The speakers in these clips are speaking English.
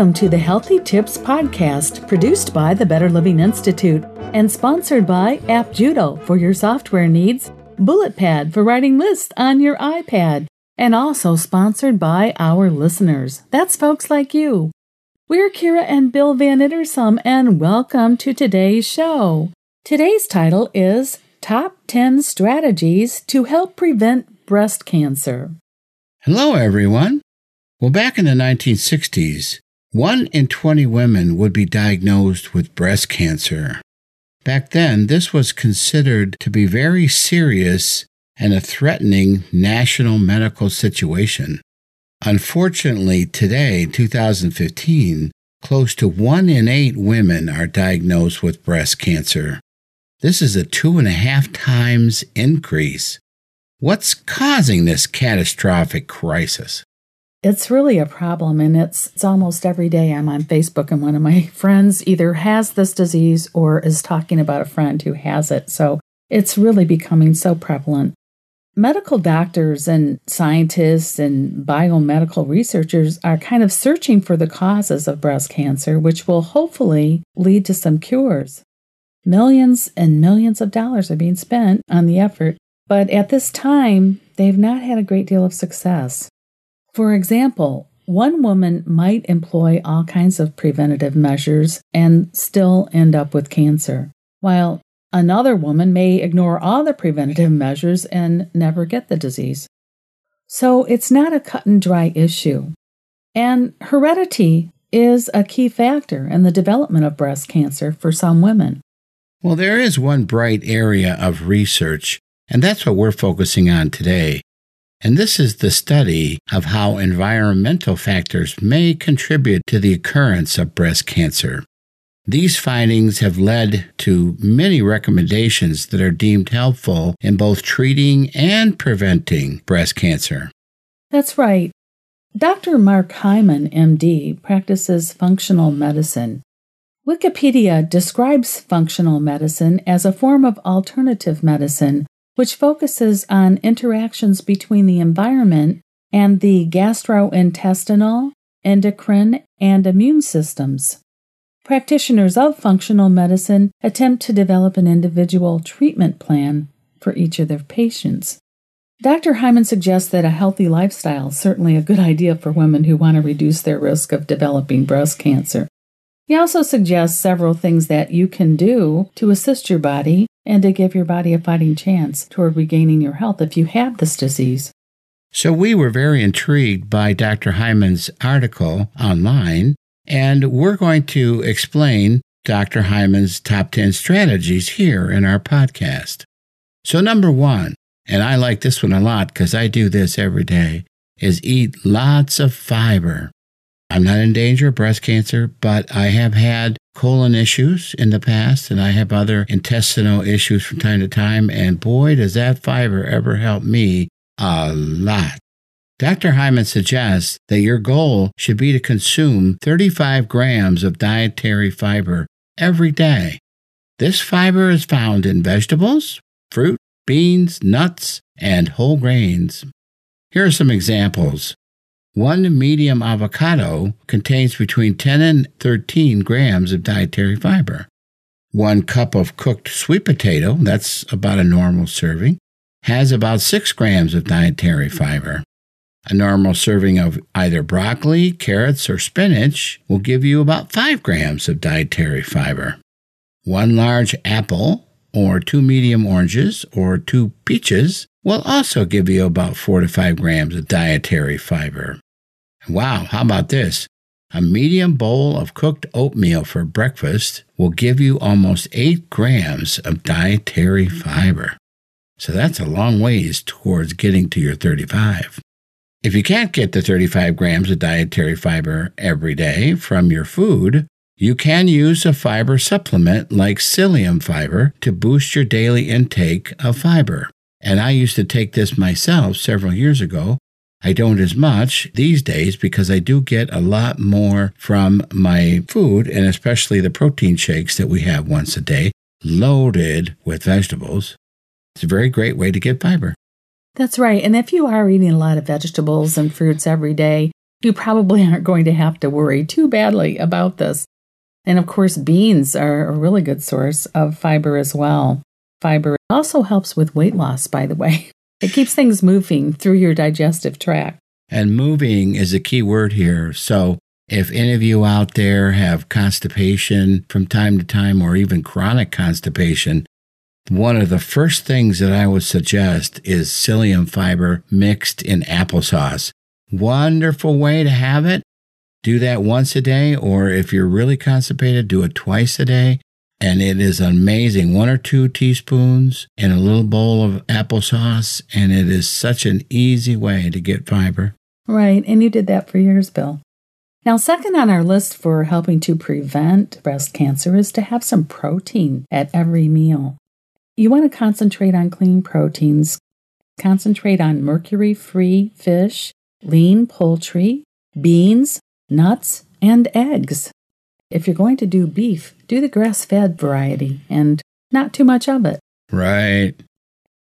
Welcome to the Healthy Tips Podcast, produced by the Better Living Institute and sponsored by App Judo for your software needs, BulletPad for writing lists on your iPad, and also sponsored by our listeners. That's folks like you. We're Kira and Bill Van Ittersum, and welcome to today's show. Today's title is Top 10 Strategies to Help Prevent Breast Cancer. Hello, everyone. Well, back in the 1960s, one in 20 women would be diagnosed with breast cancer. Back then, this was considered to be very serious and a threatening national medical situation. Unfortunately, today, 2015, close to one in eight women are diagnosed with breast cancer. This is a two and a half times increase. What's causing this catastrophic crisis? It's really a problem, and it's, it's almost every day I'm on Facebook, and one of my friends either has this disease or is talking about a friend who has it. So it's really becoming so prevalent. Medical doctors and scientists and biomedical researchers are kind of searching for the causes of breast cancer, which will hopefully lead to some cures. Millions and millions of dollars are being spent on the effort, but at this time, they've not had a great deal of success. For example, one woman might employ all kinds of preventative measures and still end up with cancer, while another woman may ignore all the preventative measures and never get the disease. So it's not a cut and dry issue. And heredity is a key factor in the development of breast cancer for some women. Well, there is one bright area of research, and that's what we're focusing on today. And this is the study of how environmental factors may contribute to the occurrence of breast cancer. These findings have led to many recommendations that are deemed helpful in both treating and preventing breast cancer. That's right. Dr. Mark Hyman, MD, practices functional medicine. Wikipedia describes functional medicine as a form of alternative medicine which focuses on interactions between the environment and the gastrointestinal, endocrine, and immune systems. Practitioners of functional medicine attempt to develop an individual treatment plan for each of their patients. Dr. Hyman suggests that a healthy lifestyle is certainly a good idea for women who want to reduce their risk of developing breast cancer. He also suggests several things that you can do to assist your body and to give your body a fighting chance toward regaining your health if you have this disease. So, we were very intrigued by Dr. Hyman's article online, and we're going to explain Dr. Hyman's top 10 strategies here in our podcast. So, number one, and I like this one a lot because I do this every day, is eat lots of fiber. I'm not in danger of breast cancer, but I have had colon issues in the past and I have other intestinal issues from time to time. And boy, does that fiber ever help me a lot. Dr. Hyman suggests that your goal should be to consume 35 grams of dietary fiber every day. This fiber is found in vegetables, fruit, beans, nuts, and whole grains. Here are some examples one medium avocado contains between 10 and 13 grams of dietary fiber. One cup of cooked sweet potato, that's about a normal serving, has about 6 grams of dietary fiber. A normal serving of either broccoli, carrots, or spinach will give you about 5 grams of dietary fiber. One large apple, or two medium oranges, or two peaches will also give you about 4 to 5 grams of dietary fiber. Wow, how about this? A medium bowl of cooked oatmeal for breakfast will give you almost 8 grams of dietary fiber. So that's a long ways towards getting to your 35. If you can't get the 35 grams of dietary fiber every day from your food, you can use a fiber supplement like psyllium fiber to boost your daily intake of fiber. And I used to take this myself several years ago. I don't as much these days because I do get a lot more from my food and especially the protein shakes that we have once a day, loaded with vegetables. It's a very great way to get fiber. That's right. And if you are eating a lot of vegetables and fruits every day, you probably aren't going to have to worry too badly about this. And of course, beans are a really good source of fiber as well. Fiber also helps with weight loss, by the way. It keeps things moving through your digestive tract. And moving is a key word here. So if any of you out there have constipation from time to time or even chronic constipation, one of the first things that I would suggest is psyllium fiber mixed in applesauce. Wonderful way to have it. Do that once a day, or if you're really constipated, do it twice a day and it is amazing. One or two teaspoons in a little bowl of applesauce, and it is such an easy way to get fiber. Right, and you did that for years, Bill. Now, second on our list for helping to prevent breast cancer is to have some protein at every meal. You want to concentrate on clean proteins, concentrate on mercury free fish, lean poultry, beans, nuts, and eggs. If you're going to do beef, do the grass fed variety and not too much of it. Right.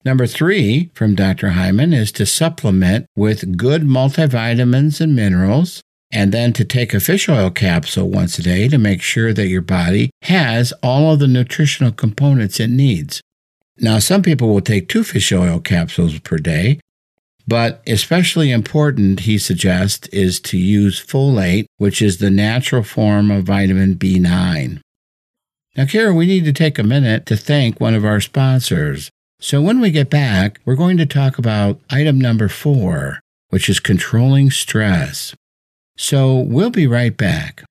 Number three from Dr. Hyman is to supplement with good multivitamins and minerals, and then to take a fish oil capsule once a day to make sure that your body has all of the nutritional components it needs. Now, some people will take two fish oil capsules per day, but especially important, he suggests, is to use folate, which is the natural form of vitamin B9. Now, Kara, we need to take a minute to thank one of our sponsors. So, when we get back, we're going to talk about item number four, which is controlling stress. So, we'll be right back.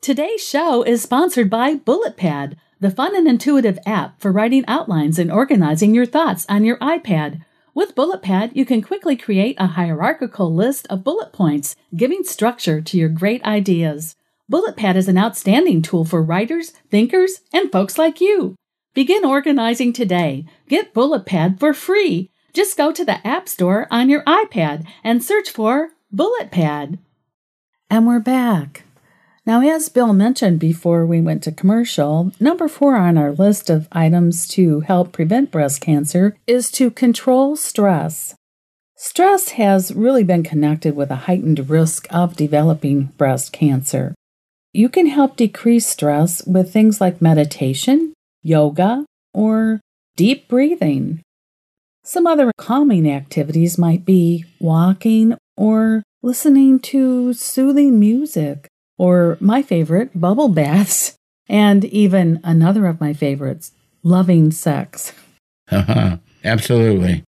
Today's show is sponsored by BulletPad, the fun and intuitive app for writing outlines and organizing your thoughts on your iPad. With BulletPad, you can quickly create a hierarchical list of bullet points, giving structure to your great ideas. BulletPad is an outstanding tool for writers, thinkers, and folks like you. Begin organizing today. Get BulletPad for free. Just go to the App Store on your iPad and search for BulletPad. And we're back. Now, as Bill mentioned before we went to commercial, number four on our list of items to help prevent breast cancer is to control stress. Stress has really been connected with a heightened risk of developing breast cancer. You can help decrease stress with things like meditation, yoga, or deep breathing. Some other calming activities might be walking or listening to soothing music or my favorite, bubble baths, and even another of my favorites, loving sex. Uh-huh. Absolutely.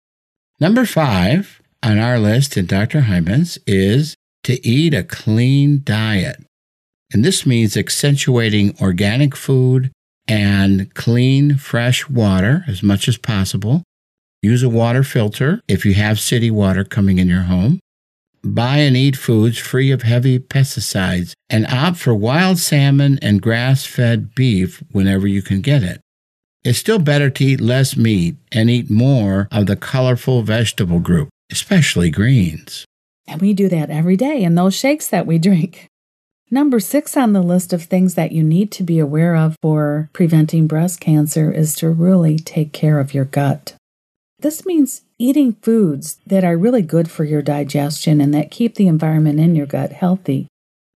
Number five on our list in Dr. Hyman's is to eat a clean diet. And this means accentuating organic food and clean, fresh water as much as possible. Use a water filter if you have city water coming in your home buy and eat foods free of heavy pesticides, and opt for wild salmon and grass fed beef whenever you can get it. It's still better to eat less meat and eat more of the colorful vegetable group, especially greens. And we do that every day in those shakes that we drink. Number six on the list of things that you need to be aware of for preventing breast cancer is to really take care of your gut. This means eating foods that are really good for your digestion and that keep the environment in your gut healthy.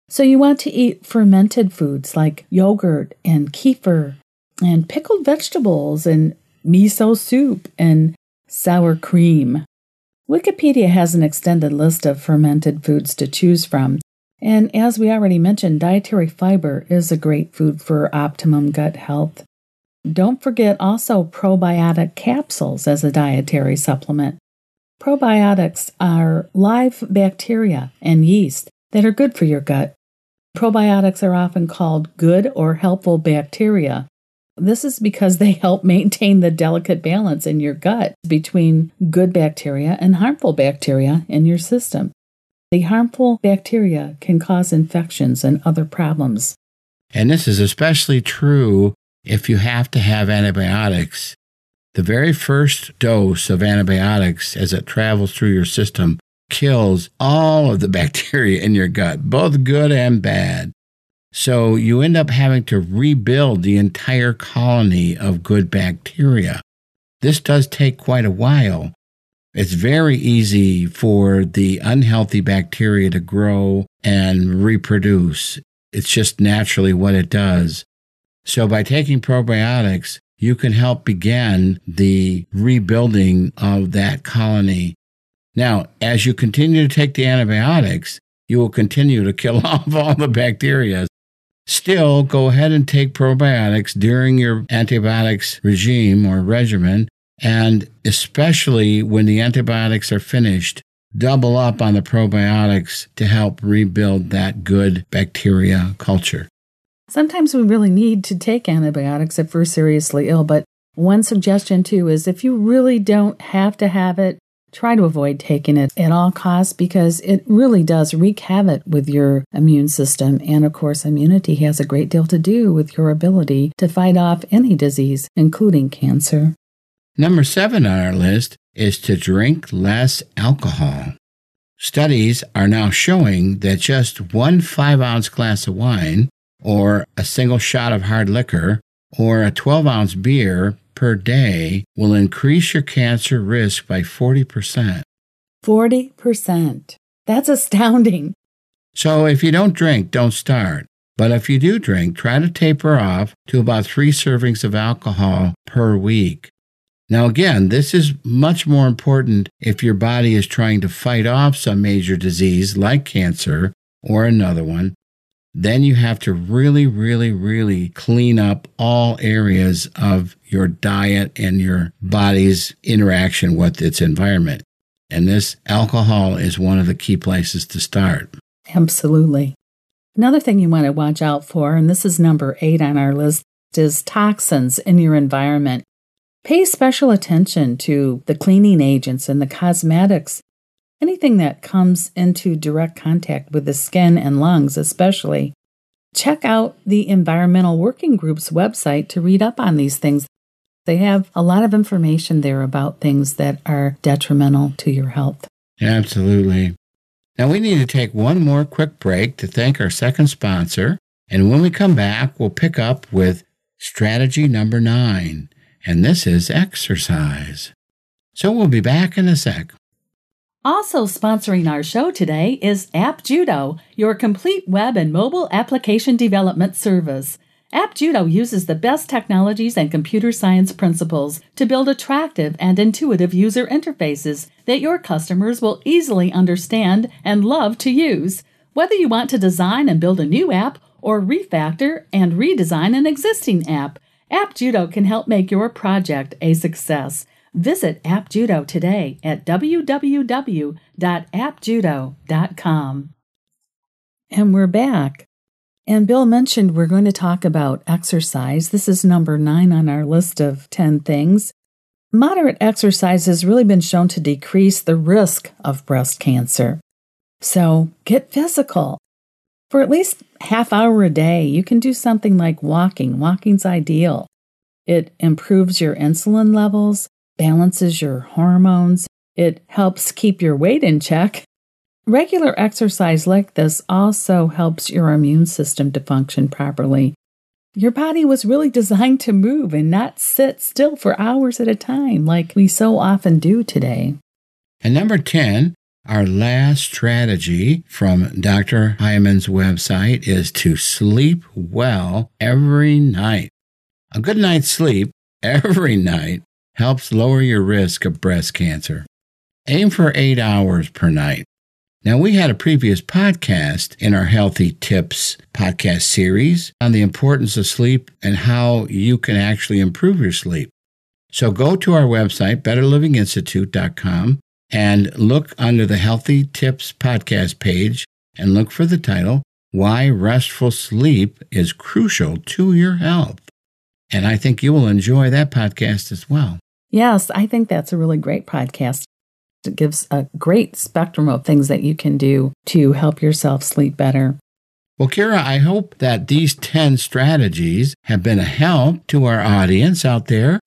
So, you want to eat fermented foods like yogurt and kefir and pickled vegetables and miso soup and sour cream. Wikipedia has an extended list of fermented foods to choose from. And as we already mentioned, dietary fiber is a great food for optimum gut health. Don't forget also probiotic capsules as a dietary supplement. Probiotics are live bacteria and yeast that are good for your gut. Probiotics are often called good or helpful bacteria. This is because they help maintain the delicate balance in your gut between good bacteria and harmful bacteria in your system. The harmful bacteria can cause infections and other problems. And this is especially true if you have to have antibiotics, the very first dose of antibiotics as it travels through your system kills all of the bacteria in your gut, both good and bad. So you end up having to rebuild the entire colony of good bacteria. This does take quite a while. It's very easy for the unhealthy bacteria to grow and reproduce. It's just naturally what it does. So by taking probiotics, you can help begin the rebuilding of that colony. Now, as you continue to take the antibiotics, you will continue to kill off all the bacteria. Still, go ahead and take probiotics during your antibiotics regime or regimen, and especially when the antibiotics are finished, double up on the probiotics to help rebuild that good bacteria culture. Sometimes we really need to take antibiotics if we're seriously ill, but one suggestion too is if you really don't have to have it, try to avoid taking it at all costs because it really does wreak havoc with your immune system. And of course, immunity has a great deal to do with your ability to fight off any disease, including cancer. Number seven on our list is to drink less alcohol. Studies are now showing that just one five ounce glass of wine, or a single shot of hard liquor, or a 12 ounce beer per day will increase your cancer risk by 40%. 40%. That's astounding. So if you don't drink, don't start. But if you do drink, try to taper off to about three servings of alcohol per week. Now, again, this is much more important if your body is trying to fight off some major disease like cancer or another one then you have to really, really, really clean up all areas of your diet and your body's interaction with its environment. And this alcohol is one of the key places to start. Absolutely. Another thing you want to watch out for, and this is number eight on our list, is toxins in your environment. Pay special attention to the cleaning agents and the cosmetics anything that comes into direct contact with the skin and lungs, especially. Check out the Environmental Working Group's website to read up on these things. They have a lot of information there about things that are detrimental to your health. Absolutely. Now, we need to take one more quick break to thank our second sponsor. And when we come back, we'll pick up with strategy number nine, and this is exercise. So we'll be back in a sec. Also sponsoring our show today is AppJudo, your complete web and mobile application development service. AppJudo uses the best technologies and computer science principles to build attractive and intuitive user interfaces that your customers will easily understand and love to use. Whether you want to design and build a new app or refactor and redesign an existing app, AppJudo can help make your project a success. Visit AppJudo today at www.appjudo.com. And we're back. And Bill mentioned we're going to talk about exercise. This is number nine on our list of 10 things. Moderate exercise has really been shown to decrease the risk of breast cancer. So get physical. For at least half hour a day, you can do something like walking. Walking's ideal. It improves your insulin levels, balances your hormones, it helps keep your weight in check. Regular exercise like this also helps your immune system to function properly. Your body was really designed to move and not sit still for hours at a time like we so often do today. And number 10, our last strategy from Dr. Hyman's website is to sleep well every night. A good night's sleep every night helps lower your risk of breast cancer. Aim for eight hours per night. Now, we had a previous podcast in our Healthy Tips podcast series on the importance of sleep and how you can actually improve your sleep. So go to our website, betterlivinginstitute.com, and look under the Healthy Tips podcast page and look for the title, Why Restful Sleep is Crucial to Your Health. And I think you will enjoy that podcast as well. Yes, I think that's a really great podcast. It gives a great spectrum of things that you can do to help yourself sleep better. Well, Kira, I hope that these 10 strategies have been a help to our audience out there.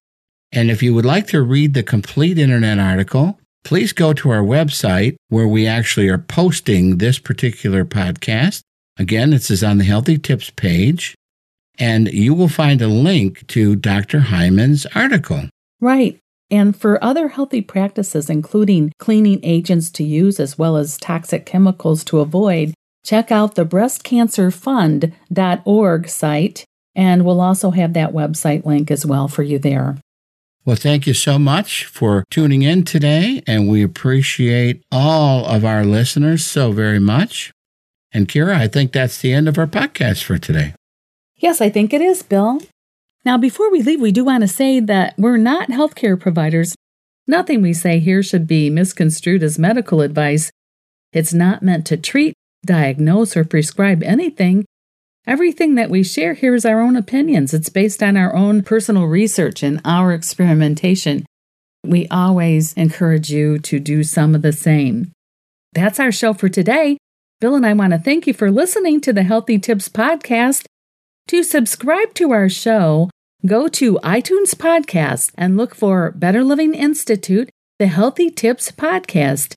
And if you would like to read the complete internet article, please go to our website where we actually are posting this particular podcast. Again, this is on the Healthy Tips page, and you will find a link to Dr. Hyman's article. Right. And for other healthy practices, including cleaning agents to use as well as toxic chemicals to avoid, check out the breastcancerfund.org site, and we'll also have that website link as well for you there. Well, thank you so much for tuning in today, and we appreciate all of our listeners so very much. And Kira, I think that's the end of our podcast for today. Yes, I think it is, Bill. Now, before we leave, we do want to say that we're not healthcare providers. Nothing we say here should be misconstrued as medical advice. It's not meant to treat, diagnose, or prescribe anything. Everything that we share here is our own opinions. It's based on our own personal research and our experimentation. We always encourage you to do some of the same. That's our show for today. Bill and I want to thank you for listening to the Healthy Tips Podcast. To subscribe to our show, go to iTunes Podcast and look for Better Living Institute, the Healthy Tips Podcast.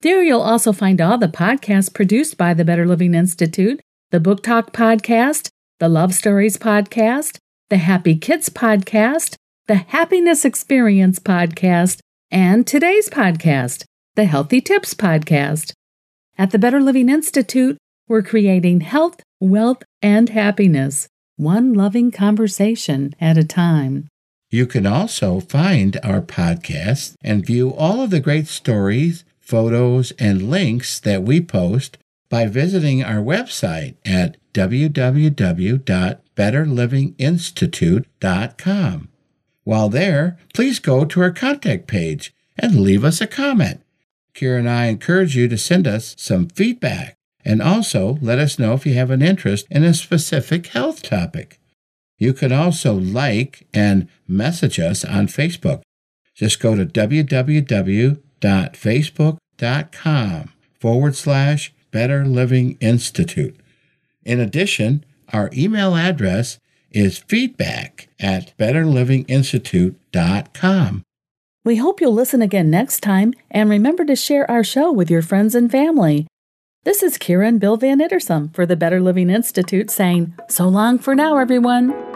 There you'll also find all the podcasts produced by the Better Living Institute the Book Talk Podcast, the Love Stories Podcast, the Happy Kids Podcast, the Happiness Experience Podcast, and today's podcast, the Healthy Tips Podcast. At the Better Living Institute, we're creating health, wealth, and happiness, one loving conversation at a time. You can also find our podcast and view all of the great stories, photos, and links that we post by visiting our website at www.betterlivinginstitute.com. While there, please go to our contact page and leave us a comment. Kira and I encourage you to send us some feedback and also let us know if you have an interest in a specific health topic. You can also like and message us on Facebook. Just go to www.facebook.com forward slash Better Living Institute. In addition, our email address is feedback at betterlivinginstitute.com. We hope you'll listen again next time and remember to share our show with your friends and family. This is Kira and Bill Van Ittersum for the Better Living Institute saying, so long for now, everyone.